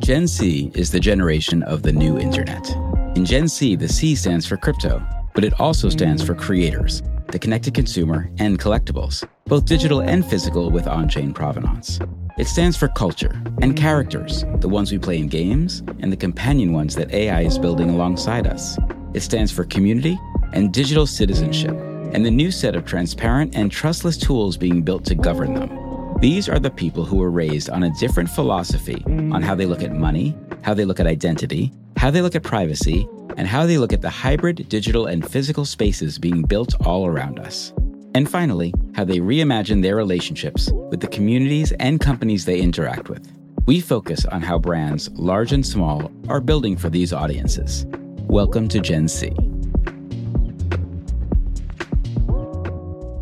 Gen C is the generation of the new internet. In Gen C, the C stands for crypto, but it also stands for creators, the connected consumer, and collectibles, both digital and physical with on chain provenance. It stands for culture and characters, the ones we play in games and the companion ones that AI is building alongside us. It stands for community and digital citizenship, and the new set of transparent and trustless tools being built to govern them. These are the people who were raised on a different philosophy on how they look at money, how they look at identity, how they look at privacy, and how they look at the hybrid digital and physical spaces being built all around us. And finally, how they reimagine their relationships with the communities and companies they interact with. We focus on how brands, large and small, are building for these audiences. Welcome to Gen C.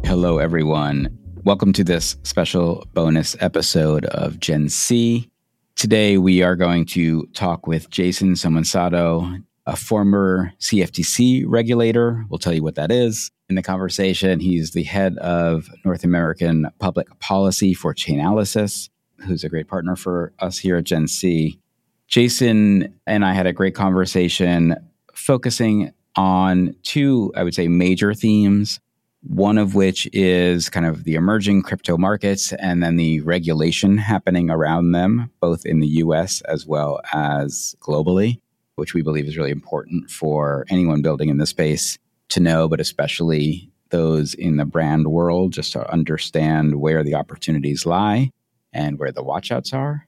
Hello, everyone. Welcome to this special bonus episode of Gen C. Today, we are going to talk with Jason Somensatto, a former CFTC regulator. We'll tell you what that is in the conversation. He's the head of North American Public Policy for Chainalysis, who's a great partner for us here at Gen C. Jason and I had a great conversation focusing on two, I would say, major themes one of which is kind of the emerging crypto markets and then the regulation happening around them, both in the US as well as globally, which we believe is really important for anyone building in this space to know, but especially those in the brand world, just to understand where the opportunities lie and where the watchouts are.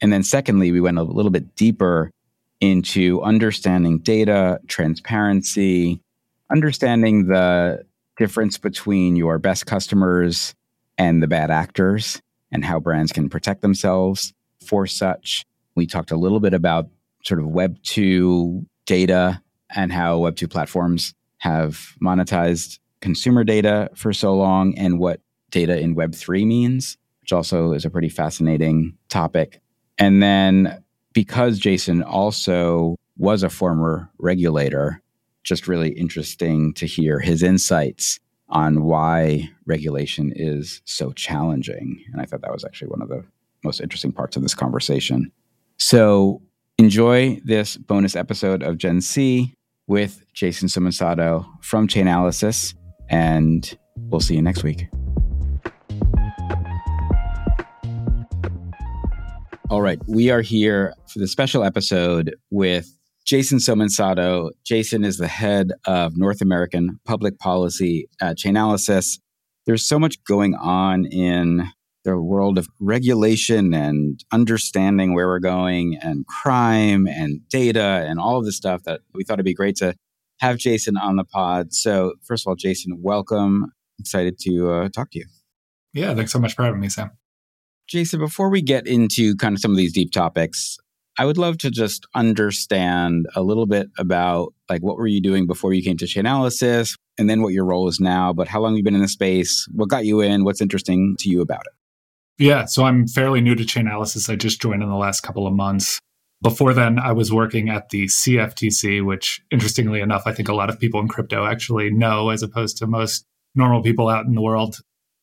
And then, secondly, we went a little bit deeper into understanding data, transparency, understanding the difference between your best customers and the bad actors and how brands can protect themselves for such. We talked a little bit about sort of Web 2 data and how Web 2 platforms have monetized consumer data for so long and what data in Web 3 means, which also is a pretty fascinating topic. And then because Jason also was a former regulator, just really interesting to hear his insights on why regulation is so challenging. And I thought that was actually one of the most interesting parts of this conversation. So enjoy this bonus episode of Gen C with Jason Somensatto from Chainalysis, and we'll see you next week. All right, we are here for the special episode with Jason Somensatto. Jason is the head of North American public policy at Chainalysis. There's so much going on in the world of regulation and understanding where we're going and crime and data and all of this stuff that we thought it'd be great to have Jason on the pod. So, first of all, Jason, welcome. Excited to uh, talk to you. Yeah, thanks so much for having me, Sam. Jason, before we get into kind of some of these deep topics, I would love to just understand a little bit about like what were you doing before you came to Chainalysis and then what your role is now, but how long you've been in the space, what got you in, what's interesting to you about it? Yeah, so I'm fairly new to Chainalysis. I just joined in the last couple of months. Before then, I was working at the CFTC, which interestingly enough, I think a lot of people in crypto actually know as opposed to most normal people out in the world.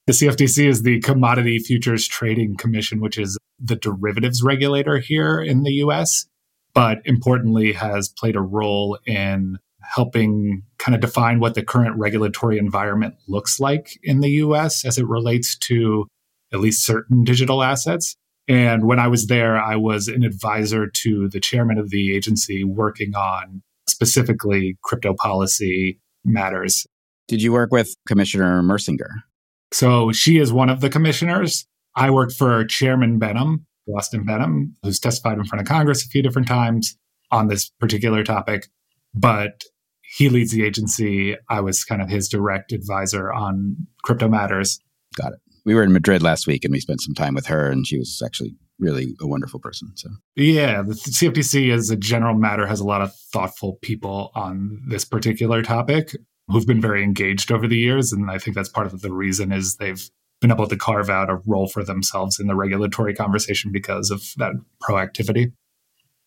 The CFTC is the Commodity Futures Trading Commission, which is the derivatives regulator here in the US. but importantly has played a role in helping kind of define what the current regulatory environment looks like in the US as it relates to at least certain digital assets. And when I was there, I was an advisor to the chairman of the agency working on specifically crypto policy matters. Did you work with Commissioner Mersinger? So she is one of the commissioners. I worked for Chairman Behnam, Rostin Behnam, who's testified in front of Congress a few different times on this particular topic. But he leads the agency. I was kind of his direct advisor on crypto matters. Got it. We were in Madrid last week and we spent some time with her, and she was actually really a wonderful person. So yeah, the CFTC as a general matter has a lot of thoughtful people on this particular topic who've been very engaged over the years, and I think that's part of the reason is they've been able to carve out a role for themselves in the regulatory conversation because of that proactivity.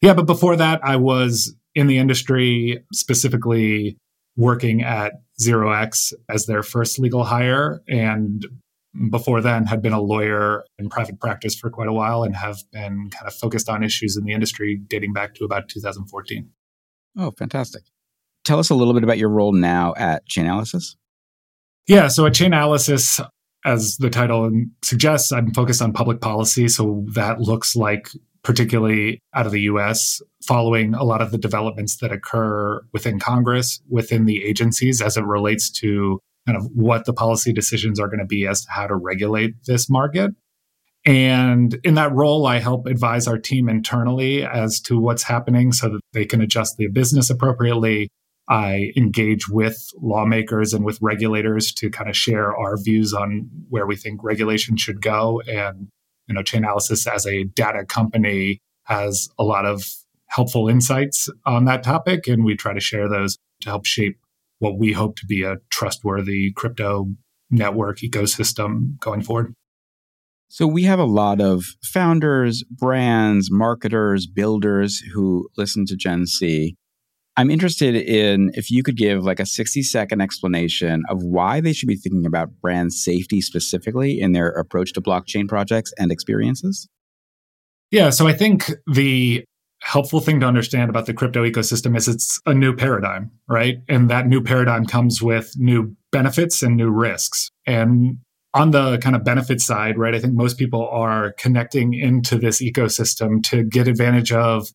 Yeah, but before that, I was in the industry, specifically working at ZeroX as their first legal hire. And before then, had been a lawyer in private practice for quite a while and have been kind of focused on issues in the industry dating back to about 2014. Oh, fantastic. Tell us a little bit about your role now at Chainalysis. Yeah, so at Chainalysis, as the title suggests, I'm focused on public policy. So that looks like, particularly out of the US, following a lot of the developments that occur within Congress, within the agencies as it relates to kind of what the policy decisions are going to be as to how to regulate this market. And in that role, I help advise our team internally as to what's happening so that they can adjust their business appropriately I engage with lawmakers and with regulators to kind of share our views on where we think regulation should go. And, you know, Chainalysis as a data company has a lot of helpful insights on that topic. And we try to share those to help shape what we hope to be a trustworthy crypto network ecosystem going forward. So we have a lot of founders, brands, marketers, builders who listen to Gen C I'm interested in if you could give like a 60 second explanation of why they should be thinking about brand safety specifically in their approach to blockchain projects and experiences. Yeah, so I think the helpful thing to understand about the crypto ecosystem is it's a new paradigm, right? And that new paradigm comes with new benefits and new risks. And on the kind of benefit side, right, I think most people are connecting into this ecosystem to get advantage of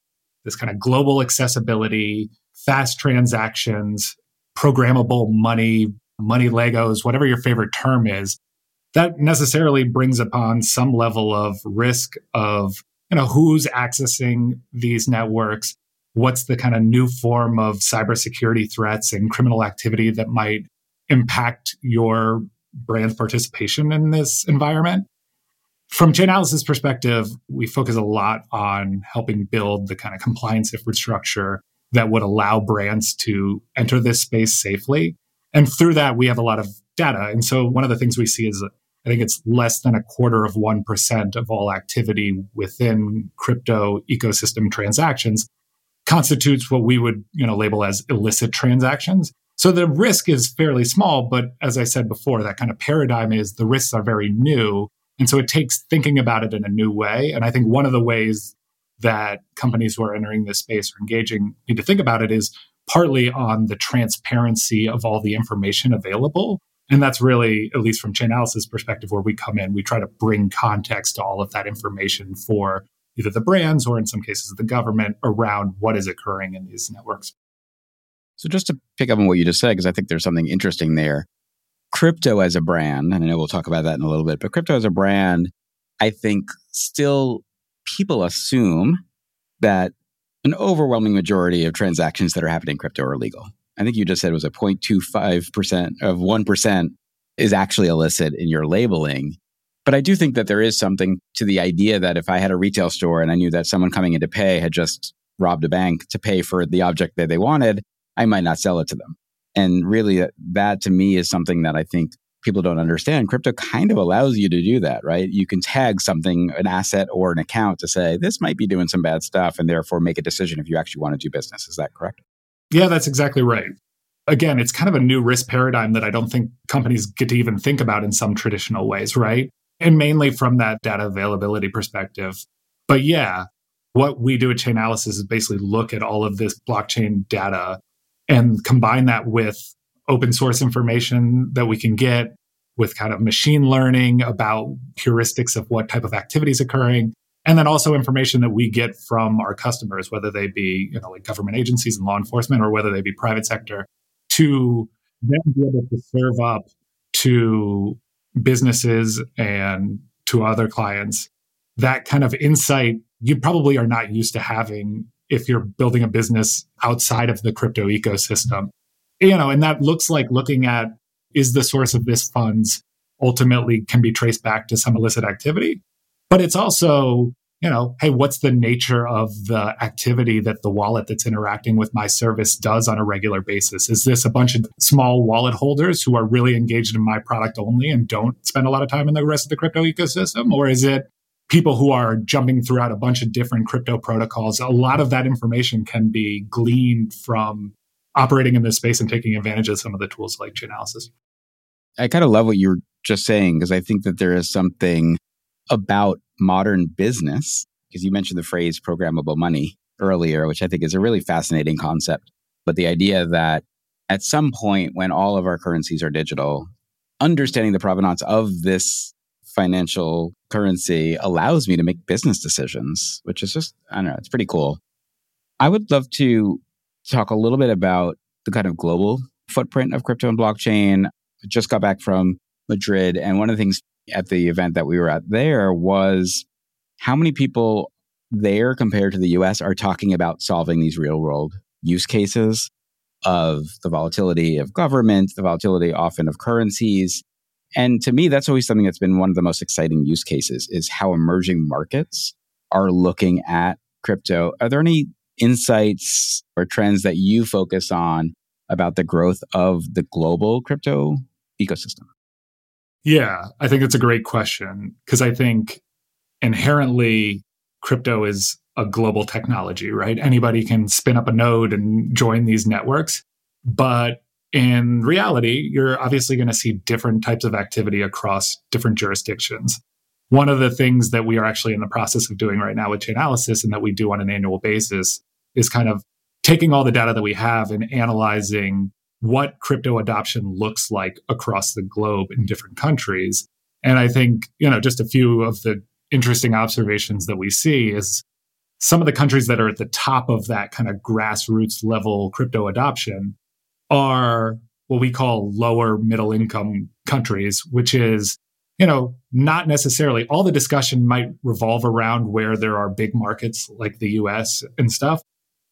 this kind of global accessibility, fast transactions, programmable money, money Legos, whatever your favorite term is, that necessarily brings upon some level of risk of you know who's accessing these networks what's the kind of new form of cybersecurity threats and criminal activity that might impact your brand's participation in this environment. From Chainalysis perspective we focus a lot on helping build the kind of compliance infrastructure that would allow brands to enter this space safely. And through that, we have a lot of data. And so one of the things we see is I think it's less than a quarter of 1% of all activity within crypto ecosystem transactions constitutes what we would, you know, label as illicit transactions. So the risk is fairly small, but as I said before, that kind of paradigm is the risks are very new. And so it takes thinking about it in a new way. And I think one of the ways that companies who are entering this space or engaging need to think about it is partly on the transparency of all the information available. And that's really, at least from Chainalysis perspective, where we come in, we try to bring context to all of that information for either the brands or in some cases the government around what is occurring in these networks. So just to pick up on what you just said, because I think there's something interesting there. Crypto as a brand, and I know we'll talk about that in a little bit, but crypto as a brand, I think still people assume that an overwhelming majority of transactions that are happening in crypto are legal. I think you just said it was a 0.25% of 1% is actually illicit in your labeling. But I do think that there is something to the idea that if I had a retail store and I knew that someone coming in to pay had just robbed a bank to pay for the object that they wanted, I might not sell it to them. And really, that to me is something that I think people don't understand, crypto kind of allows you to do that, right? You can tag something, an asset or an account to say, this might be doing some bad stuff, and therefore make a decision if you actually want to do business. Is that correct? Yeah, that's exactly right. Again, it's kind of a new risk paradigm that I don't think companies get to even think about in some traditional ways, right? And mainly from that data availability perspective. But yeah, what we do at Chainalysis is basically look at all of this blockchain data and combine that with open source information that we can get with kind of machine learning about heuristics of what type of activity is occurring. And then also information that we get from our customers whether they be you know like government agencies and law enforcement or whether they be private sector to then be able to serve up to businesses and to other clients that kind of insight you probably are not used to having if you're building a business outside of the crypto ecosystem you know and that looks like looking at is the source of this funds ultimately can be traced back to some illicit activity? But it's also you know hey what's the nature of the activity that the wallet that's interacting with my service does on a regular basis? Is this a bunch of small wallet holders who are really engaged in my product only and don't spend a lot of time in the rest of the crypto ecosystem? Or is it people who are jumping throughout a bunch of different crypto protocols. A lot of that information can be gleaned from operating in this space and taking advantage of some of the tools like Chainalysis. I kind of love what you were just saying because I think that there is something about modern business, because you mentioned the phrase programmable money earlier, which I think is a really fascinating concept. But the idea that at some point when all of our currencies are digital, understanding the provenance of this financial currency allows me to make business decisions, which is just, I don't know, it's pretty cool. I would love to talk a little bit about the kind of global footprint of crypto and blockchain. I just got back from Madrid, and one of the things at the event that we were at there was how many people there compared to the US are talking about solving these real world use cases of the volatility of government, the volatility often of currencies, and to me, that's always something that's been one of the most exciting use cases is how emerging markets are looking at crypto. Are there any insights or trends that you focus on about the growth of the global crypto ecosystem? Yeah, I think it's a great question because I think inherently crypto is a global technology, right? Anybody can spin up a node and join these networks. But in reality, you're obviously going to see different types of activity across different jurisdictions. One of the things that we are actually in the process of doing right now with Chainalysis and that we do on an annual basis is kind of taking all the data that we have and analyzing what crypto adoption looks like across the globe in different countries. And I think, you know, just a few of the interesting observations that we see is some of the countries that are at the top of that kind of grassroots level crypto adoption are what we call lower middle income countries, which is, you know, not necessarily all the discussion might revolve around where there are big markets like the US and stuff.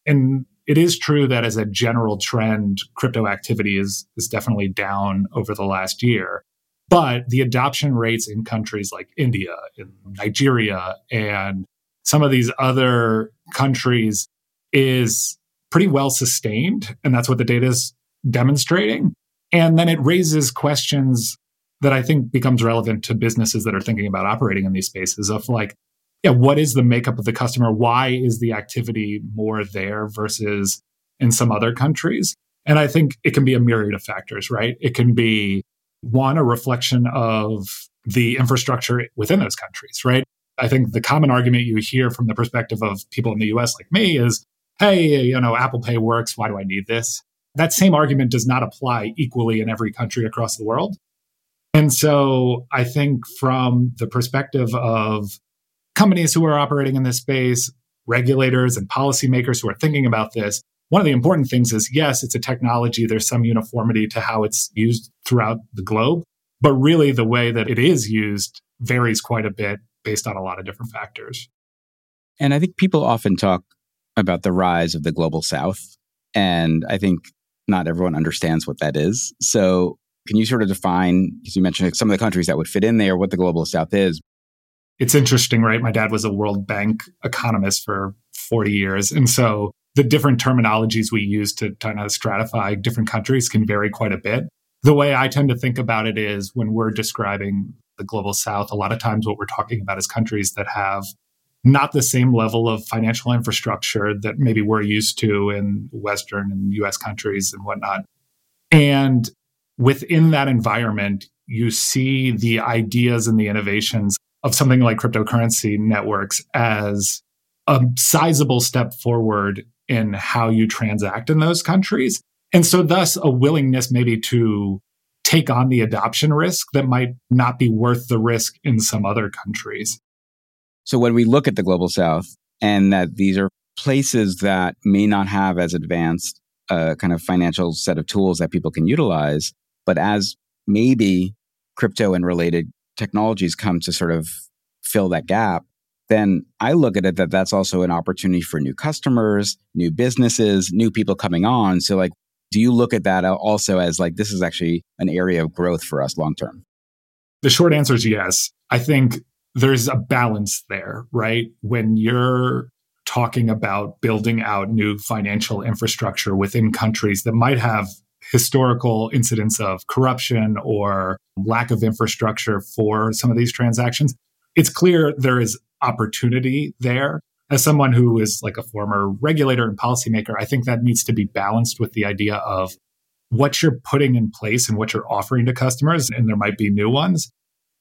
And it is true that as a general trend, crypto activity is, is definitely down over the last year. But the adoption rates in countries like India and Nigeria and some of these other countries is pretty well sustained. And that's what the data is demonstrating. And then it raises questions that I think becomes relevant to businesses that are thinking about operating in these spaces of like, yeah, what is the makeup of the customer? Why is the activity more there versus in some other countries? And I think it can be a myriad of factors, right? It can be one, a reflection of the infrastructure within those countries, right? I think the common argument you hear from the perspective of people in the US like me is, hey, you know, Apple Pay works. Why do I need this? that same argument does not apply equally in every country across the world. And so I think from the perspective of companies who are operating in this space, regulators and policymakers who are thinking about this, one of the important things is yes, it's a technology. There's some uniformity to how it's used throughout the globe. But really, the way that it is used varies quite a bit based on a lot of different factors. And I think people often talk about the rise of the global south. And I think not everyone understands what that is. So, can you sort of define, because you mentioned some of the countries that would fit in there, what the global south is? It's interesting, right? My dad was a World Bank economist for 40 years. And so the different terminologies we use to kind of stratify different countries can vary quite a bit. The way I tend to think about it is when we're describing the global south, a lot of times what we're talking about is countries that have not the same level of financial infrastructure that maybe we're used to in Western and US countries and whatnot. And within that environment, you see the ideas and the innovations of something like cryptocurrency networks as a sizable step forward in how you transact in those countries. And so, thus, a willingness maybe to take on the adoption risk that might not be worth the risk in some other countries. So, when we look at the global south and that these are places that may not have as advanced a kind of financial set of tools that people can utilize, but as maybe crypto and related technologies come to sort of fill that gap, then I look at it that that's also an opportunity for new customers, new businesses, new people coming on. So, like, do you look at that also as like this is actually an area of growth for us long term? The short answer is yes. I think there's a balance there, right? When you're talking about building out new financial infrastructure within countries that might have historical incidents of corruption or lack of infrastructure for some of these transactions, it's clear there is opportunity there. As someone who is like a former regulator and policymaker, I think that needs to be balanced with the idea of what you're putting in place and what you're offering to customers, and there might be new ones,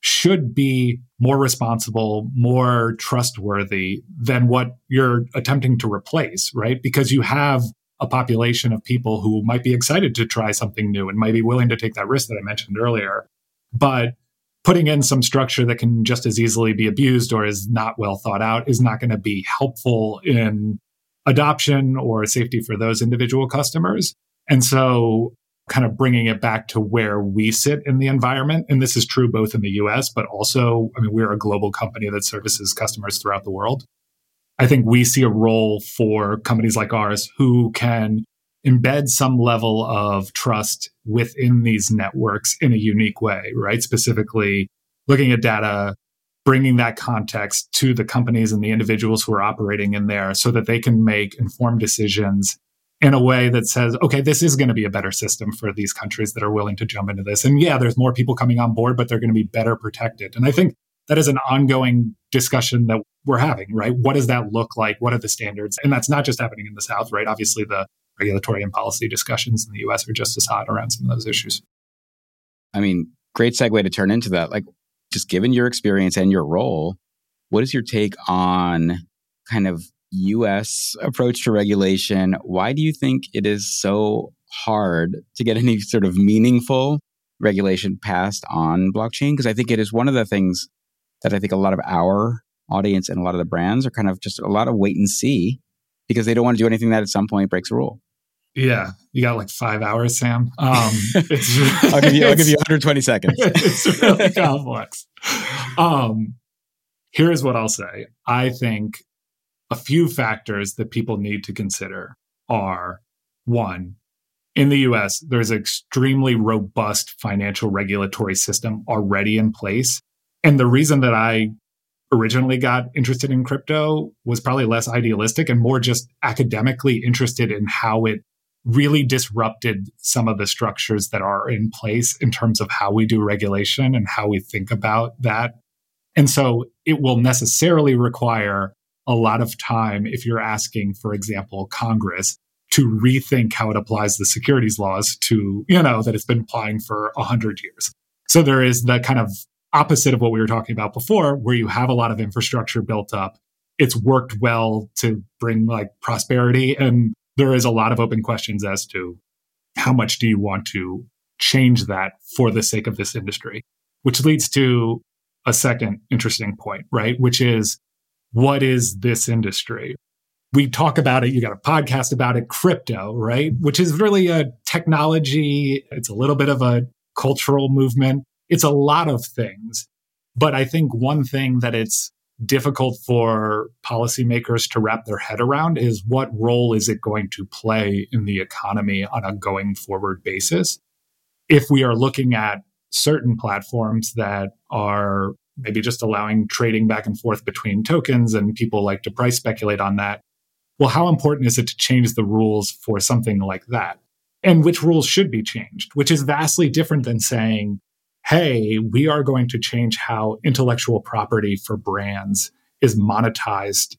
should be more responsible, more trustworthy than what you're attempting to replace, right? Because you have a population of people who might be excited to try something new and might be willing to take that risk that I mentioned earlier. But putting in some structure that can just as easily be abused or is not well thought out is not going to be helpful in adoption or safety for those individual customers. And so, kind of bringing it back to where we sit in the environment. And this is true both in the US, but also, I mean, we're a global company that services customers throughout the world. I think we see a role for companies like ours who can embed some level of trust within these networks in a unique way, right? Specifically, looking at data, bringing that context to the companies and the individuals who are operating in there so that they can make informed decisions in a way that says, okay, this is going to be a better system for these countries that are willing to jump into this. And yeah, there's more people coming on board, but they're going to be better protected. And I think that is an ongoing discussion that we're having, right? What does that look like? What are the standards? And that's not just happening in the South, right? Obviously, the regulatory and policy discussions in the US are just as hot around some of those issues. I mean, great segue to turn into that. Like, just given your experience and your role, what is your take on kind of US approach to regulation? Why do you think it is so hard to get any sort of meaningful regulation passed on blockchain? Because I think it is one of the things that I think a lot of our audience and a lot of the brands are kind of just a lot of wait and see because they don't want to do anything that at some point breaks a rule. Yeah, you got like five hours, Sam. Um, I'll give you. I'll give you 120 seconds. it's really complex. Um, here's what I'll say. I think a few factors that people need to consider are one, in the US, there's an extremely robust financial regulatory system already in place. And the reason that I originally got interested in crypto was probably less idealistic and more just academically interested in how it really disrupted some of the structures that are in place in terms of how we do regulation and how we think about that. And so it will necessarily require a lot of time if you're asking, for example, Congress to rethink how it applies the securities laws to, you know, that it's been applying for 100 years. So there is the kind of opposite of what we were talking about before, where you have a lot of infrastructure built up. It's worked well to bring like prosperity. And there is a lot of open questions as to how much do you want to change that for the sake of this industry? Which leads to a second interesting point, right? Which is what is this industry? We talk about it, you got a podcast about it, crypto, right? Which is really a technology, it's a little bit of a cultural movement it's a lot of things. But I think one thing that it's difficult for policymakers to wrap their head around is what role is it going to play in the economy on a going forward basis? If we are looking at certain platforms that are maybe just allowing trading back and forth between tokens and people like to price speculate on that, well, how important is it to change the rules for something like that? And which rules should be changed, which is vastly different than saying, hey, we are going to change how intellectual property for brands is monetized,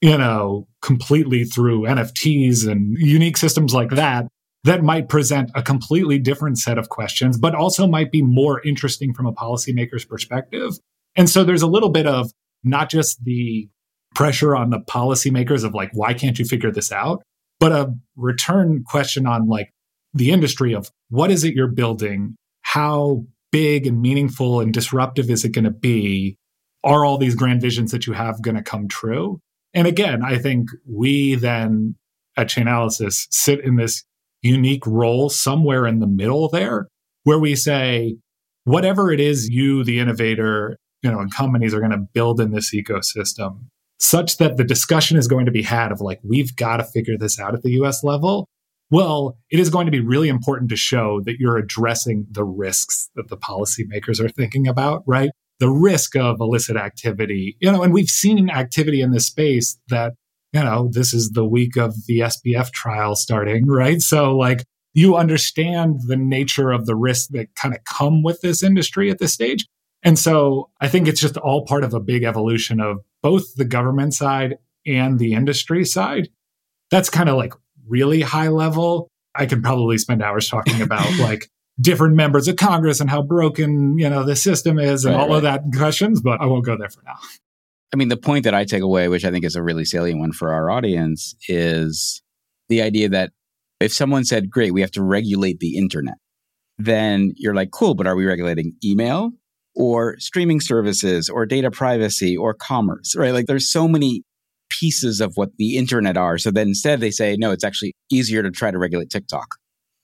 you know, completely through NFTs and unique systems like that, that might present a completely different set of questions, but also might be more interesting from a policymaker's perspective. And so there's a little bit of not just the pressure on the policymakers of like, why can't you figure this out? But a return question on like the industry of what is it you're building? How big and meaningful and disruptive is it going to be? Are all these grand visions that you have going to come true? And again, I think we then at Chainalysis sit in this unique role somewhere in the middle there where we say, whatever it is you, the innovator, you know, and companies are going to build in this ecosystem, such that the discussion is going to be had of like, we've got to figure this out at the US level. Well, it is going to be really important to show that you're addressing the risks that the policymakers are thinking about, right? The risk of illicit activity, you know, and we've seen activity in this space that, you know, this is the week of the SBF trial starting, right? So, like, you understand the nature of the risks that kind of come with this industry at this stage. And so I think it's just all part of a big evolution of both the government side and the industry side. That's kind of like really high level. I can probably spend hours talking about like different members of Congress and how broken, you know, the system is and right, all right. of that questions, but I won't go there for now. I mean, the point that I take away, which I think is a really salient one for our audience, is the idea that if someone said, great, we have to regulate the internet, then you're like, cool, but are we regulating email or streaming services or data privacy or commerce, right? Like there's so many pieces of what the internet are. So then instead they say, no, it's actually easier to try to regulate TikTok.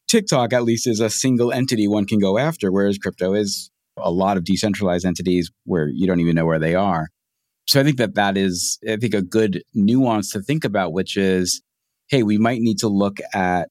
TikTok at least is a single entity one can go after, whereas crypto is a lot of decentralized entities where you don't even know where they are. So I think that that is, I think, a good nuance to think about, which is, hey, we might need to look at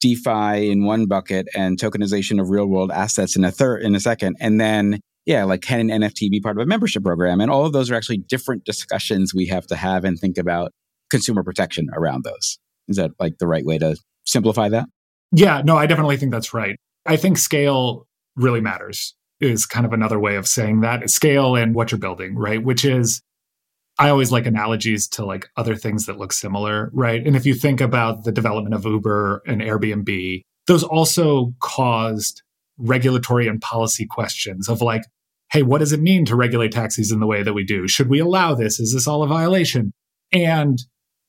DeFi in one bucket and tokenization of real world assets in a third, in a second, and then yeah, like can an NFT be part of a membership program? And all of those are actually different discussions we have to have and think about consumer protection around those. Is that like the right way to simplify that? Yeah, no, I definitely think that's right. I think scale really matters, is kind of another way of saying that. Scale and what you're building, right? Which is, I always like analogies to like other things that look similar, right? And if you think about the development of Uber and Airbnb, those also caused regulatory and policy questions of like, hey, what does it mean to regulate taxis in the way that we do? Should we allow this? Is this all a violation? And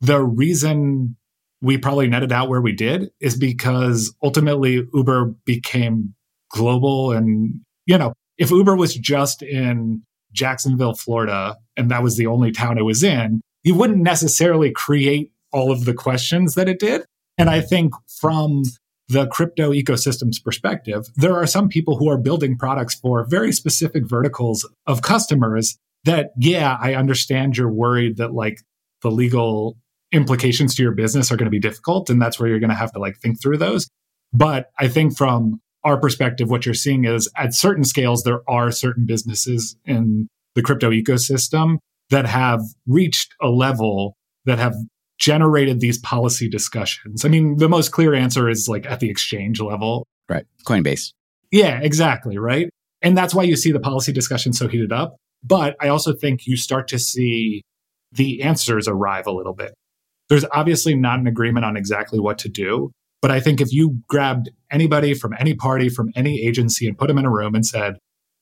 the reason we probably netted out where we did is because ultimately Uber became global. And, you know, if Uber was just in Jacksonville, Florida, and that was the only town it was in, you wouldn't necessarily create all of the questions that it did. And I think from the crypto ecosystem's perspective, there are some people who are building products for very specific verticals of customers that, yeah, I understand you're worried that like the legal implications to your business are going to be difficult. And that's where you're going to have to like think through those. But I think from our perspective, what you're seeing is at certain scales, there are certain businesses in the crypto ecosystem that have reached a level that have generated these policy discussions? I mean, the most clear answer is like at the exchange level. Right. Coinbase. Yeah, exactly. Right. And that's why you see the policy discussion so heated up. But I also think you start to see the answers arrive a little bit. There's obviously not an agreement on exactly what to do. But I think if you grabbed anybody from any party, from any agency, and put them in a room and said,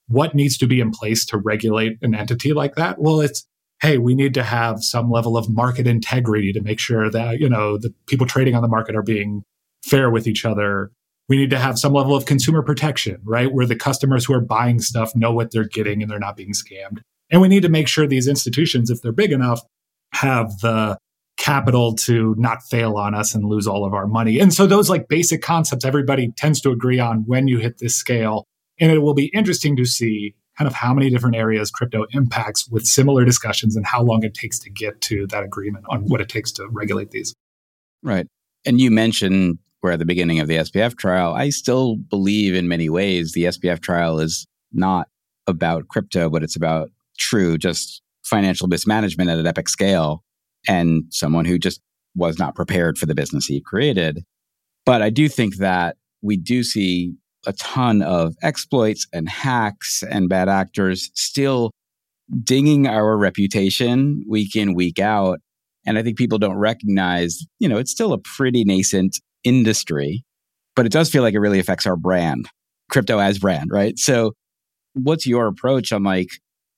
what needs to be in place to regulate an entity like that? Well, it's hey, we need to have some level of market integrity to make sure that, you know, the people trading on the market are being fair with each other. We need to have some level of consumer protection, right? Where the customers who are buying stuff know what they're getting and they're not being scammed. And we need to make sure these institutions, if they're big enough, have the capital to not fail on us and lose all of our money. And so those like basic concepts everybody tends to agree on when you hit this scale. And it will be interesting to see kind of how many different areas crypto impacts with similar discussions and how long it takes to get to that agreement on what it takes to regulate these. Right. And you mentioned we're at the beginning of the SBF trial. I still believe in many ways the SBF trial is not about crypto, but it's about true, just financial mismanagement at an epic scale and someone who just was not prepared for the business he created. But I do think that we do see a ton of exploits and hacks and bad actors still dinging our reputation week in, week out. And I think people don't recognize, you know, it's still a pretty nascent industry, but it does feel like it really affects our brand, crypto as brand, right? So, what's your approach on like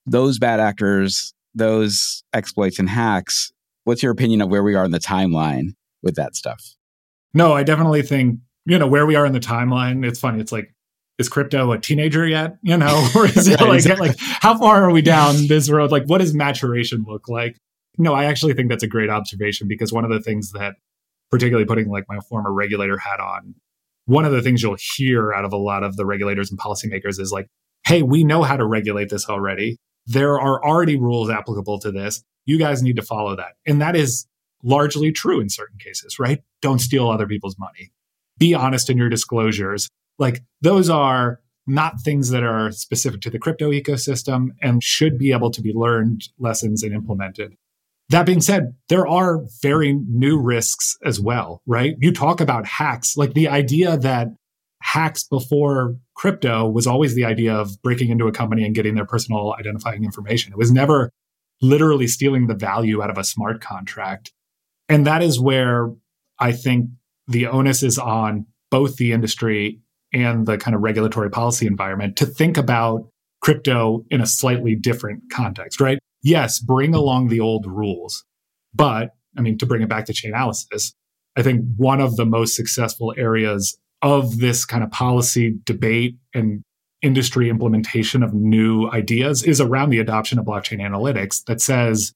those bad actors those exploits and hacks, what's your opinion of where we are in the timeline with that stuff? No, I definitely think, you know, where we are in the timeline, it's funny. It's like, is crypto a teenager yet? You know, or is it like, like how far are we down this road? Like, what does maturation look like? No, I actually think that's a great observation because one of the things that, particularly putting like my former regulator hat on, one of the things you'll hear out of a lot of the regulators and policymakers is like, hey, we know how to regulate this already. There are already rules applicable to this. You guys need to follow that. And that is largely true in certain cases, right? Don't steal other people's money. Be honest in your disclosures. Like those are not things that are specific to the crypto ecosystem and should be able to be learned lessons and implemented. That being said, there are very new risks as well, right? You talk about hacks, like the idea that hacks before crypto was always the idea of breaking into a company and getting their personal identifying information. It was never literally stealing the value out of a smart contract. And that is where I think the onus is on both the industry and the kind of regulatory policy environment to think about crypto in a slightly different context, right? Yes, bring along the old rules. But I mean, to bring it back to Chainalysis, I think one of the most successful areas of this kind of policy debate and industry implementation of new ideas is around the adoption of blockchain analytics that says,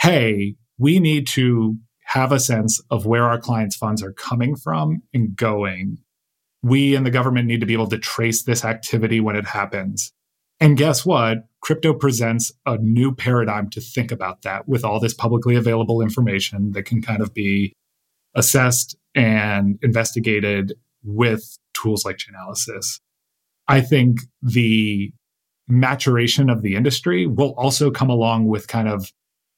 hey, we need to have a sense of where our clients' funds are coming from and going. We and the government need to be able to trace this activity when it happens. And guess what? Crypto presents a new paradigm to think about that with all this publicly available information that can kind of be assessed and investigated with tools like Chainalysis. I think the maturation of the industry will also come along with kind of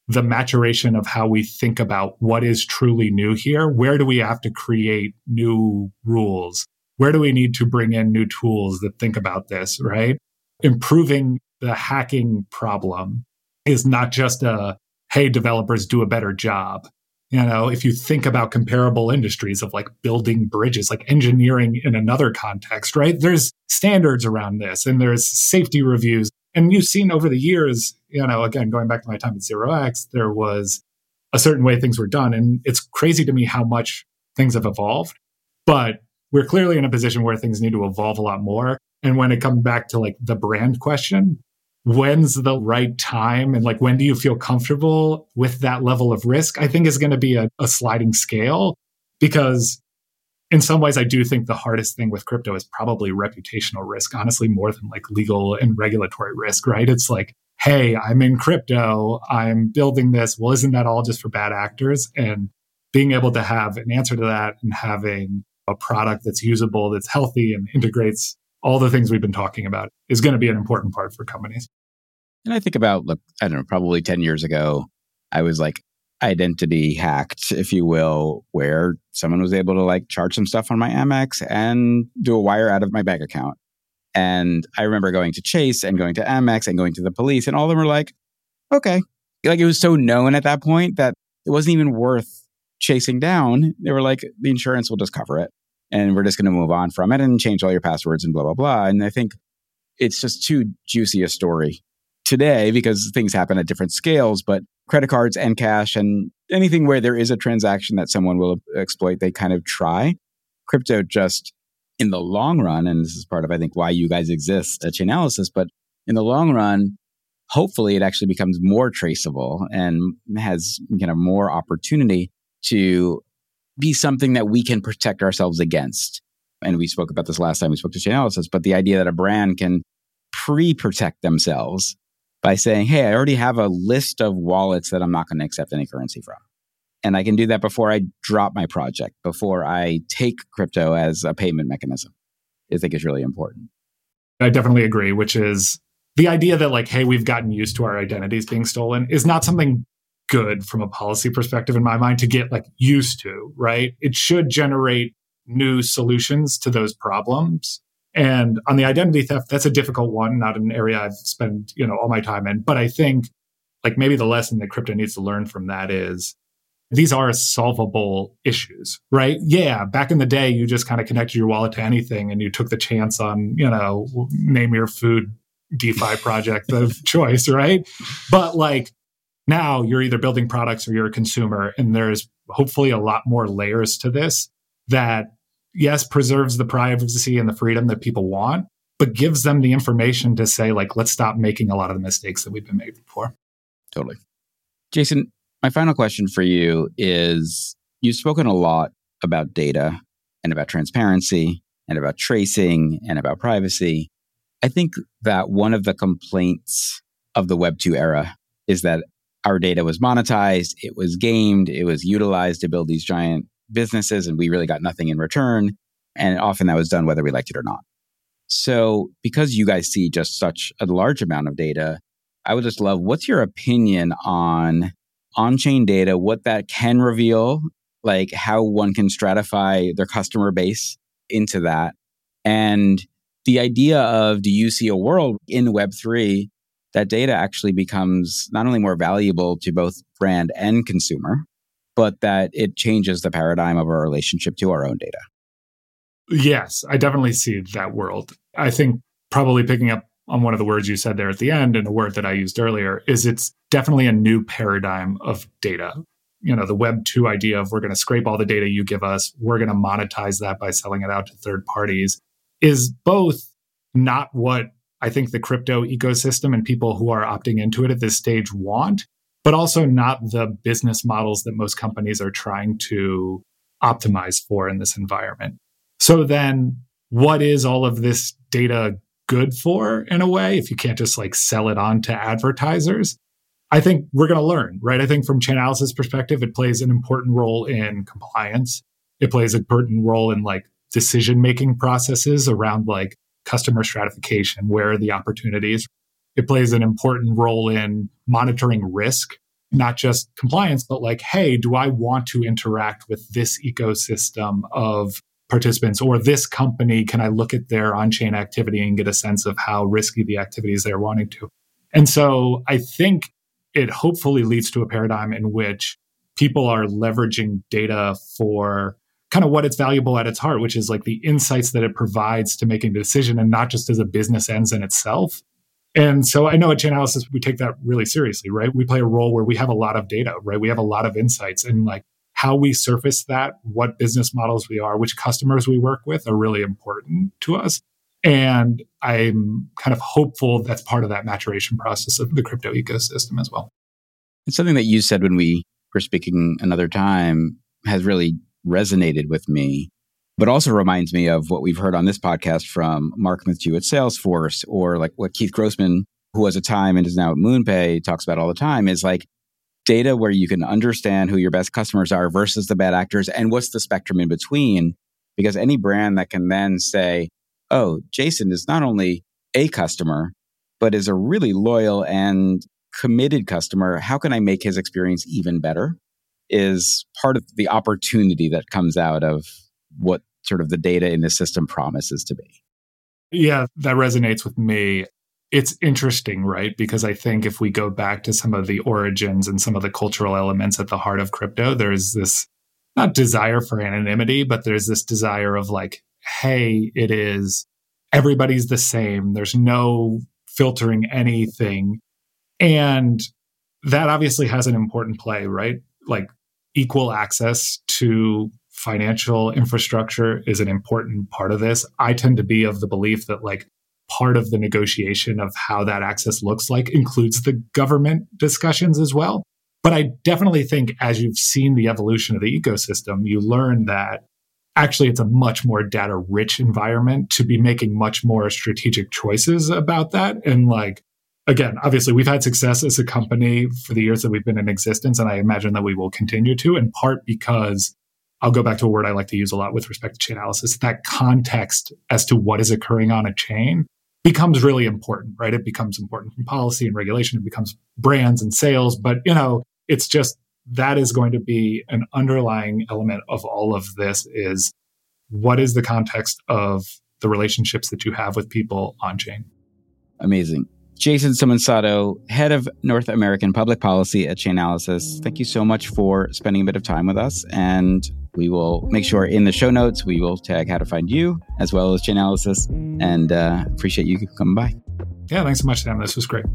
the maturation of how we think about what is truly new here. Where do we have to create new rules? Where do we need to bring in new tools that think about this, right? Improving the hacking problem is not just a, hey, developers do a better job. You know, if you think about comparable industries of like building bridges, like engineering in another context, right? There's standards around this and there's safety reviews. And you've seen over the years, you know, again, going back to my time at Zero X, there was a certain way things were done. And it's crazy to me how much things have evolved. But we're clearly in a position where things need to evolve a lot more. And when it comes back to like the brand question, when's the right time and like when do you feel comfortable with that level of risk i think is going to be a, a, sliding scale because in some ways i do think the hardest thing with crypto is probably reputational risk honestly more than like legal and regulatory risk right it's like hey i'm in crypto i'm building this well isn't that all just for bad actors and being able to have an answer to that and having a product that's usable that's healthy and integrates all the things we've been talking about is going to be an important part for companies. And I think about, look, I don't know, probably 10 years ago, I was like identity hacked, if you will, where someone was able to like charge some stuff on my Amex and do a wire out of my bank account. And I remember going to Chase and going to Amex and going to the police, and all of them were like, okay. Like it was so known at that point that it wasn't even worth chasing down. They were like, the insurance will just cover it and we're just going to move on from it and change all your passwords and blah blah blah and i think it's just too juicy a story today because things happen at different scales but credit cards and cash and anything where there is a transaction that someone will exploit they kind of try crypto just in the long run and this is part of i think why you guys exist at chainalysis but in the long run hopefully it actually becomes more traceable and has kind of more opportunity to be something that we can protect ourselves against. And we spoke about this last time we spoke to Chainalysis, but the idea that a brand can pre protect themselves by saying, hey, I already have a list of wallets that I'm not going to accept any currency from. And I can do that before I drop my project, before I take crypto as a payment mechanism. I think is really important. I definitely agree, which is the idea that, like, hey, we've gotten used to our identities being stolen is not something good from a policy perspective in my mind to get like used to, right? It should generate new solutions to those problems. And on the identity theft, that's a difficult one, not an area I've spent, you know, all my time in. But I think like maybe the lesson that crypto needs to learn from that is these are solvable issues, right? Yeah, back in the day, you just kind of connected your wallet to anything and you took the chance on, you know, name your food DeFi project of choice, right? But like now you're either building products or you're a consumer. And there's hopefully a lot more layers to this that, yes, preserves the privacy and the freedom that people want, but gives them the information to say, like, let's stop making a lot of the mistakes that we've been made before. Totally. Jason, my final question for you is you've spoken a lot about data and about transparency and about tracing and about privacy. I think that one of the complaints of the Web 2 era is that our data was monetized, it was gamed, it was utilized to build these giant businesses, and we really got nothing in return. And often that was done whether we liked it or not. So, because you guys see just such a large amount of data, I would just love what's your opinion on on chain data, what that can reveal, like how one can stratify their customer base into that. And the idea of do you see a world in Web3 that data actually becomes not only more valuable to both brand and consumer, but that it changes the paradigm of our relationship to our own data. Yes, I definitely see that world. I think probably picking up on one of the words you said there at the end and a word that I used earlier is it's definitely a new paradigm of data. You know, the web 2 idea of we're going to scrape all the data you give us, we're going to monetize that by selling it out to third parties is both not what I think the crypto ecosystem and people who are opting into it at this stage want, but also not the business models that most companies are trying to optimize for in this environment. So then what is all of this data good for in a way if you can't just like sell it on to advertisers? I think we're going to learn, right? I think from Chainalysis perspective, it plays an important role in compliance. It plays an important role in like decision making processes around like customer stratification. Where are the opportunities? It plays an important role in monitoring risk, not just compliance, but like, hey, do I want to interact with this ecosystem of participants or this company? Can I look at their on chain activity and get a sense of how risky the activities they're wanting to? And so I think it hopefully leads to a paradigm in which people are leveraging data for kind of what it's valuable at its heart, which is like the insights that it provides to making a decision and not just as a business ends in itself. And so I know at Chainalysis, we take that really seriously, right? We play a role where we have a lot of data, right? We have a lot of insights and like how we surface that, what business models we are, which customers we work with are really important to us. And I'm kind of hopeful that's part of that maturation process of the crypto ecosystem as well. It's something that you said when we were speaking another time has really resonated with me, but also reminds me of what we've heard on this podcast from Mark Mithju at Salesforce, or like what Keith Grossman, who was a time and is now at MoonPay, talks about all the time is like data where you can understand who your best customers are versus the bad actors and what's the spectrum in between. Because any brand that can then say, oh, Jason is not only a customer, but is a really loyal and committed customer. How can I make his experience even better? is part of the opportunity that comes out of what sort of the data in the system promises to be. Yeah, that resonates with me. It's interesting, right? Because I think if we go back to some of the origins and some of the cultural elements at the heart of crypto, there's this not desire for anonymity, but there's this desire of like, hey, it is everybody's the same. There's no filtering anything. And that obviously has an important play, right? Like equal access to financial infrastructure is an important part of this. I tend to be of the belief that like part of the negotiation of how that access looks like includes the government discussions as well. But I definitely think as you've seen the evolution of the ecosystem, you learn that actually it's a much more data rich environment to be making much more strategic choices about that. And like, again, obviously we've had success as a company for the years that we've been in existence. And I imagine that we will continue to, in part because I'll go back to a word I like to use a lot with respect to Chainalysis, That context as to what is occurring on a chain becomes really important, right? It becomes important from policy and regulation. It becomes brands and sales. But, you know, it's just that is going to be an underlying element of all of this is what is the context of the relationships that you have with people on chain? Amazing. Jason Somensatto, head of North American public policy at Chainalysis. Thank you so much for spending a bit of time with us. And we will make sure in the show notes we will tag how to find you as well as Chainalysis. And uh, appreciate you coming by. Yeah, thanks so much, Sam. This was great.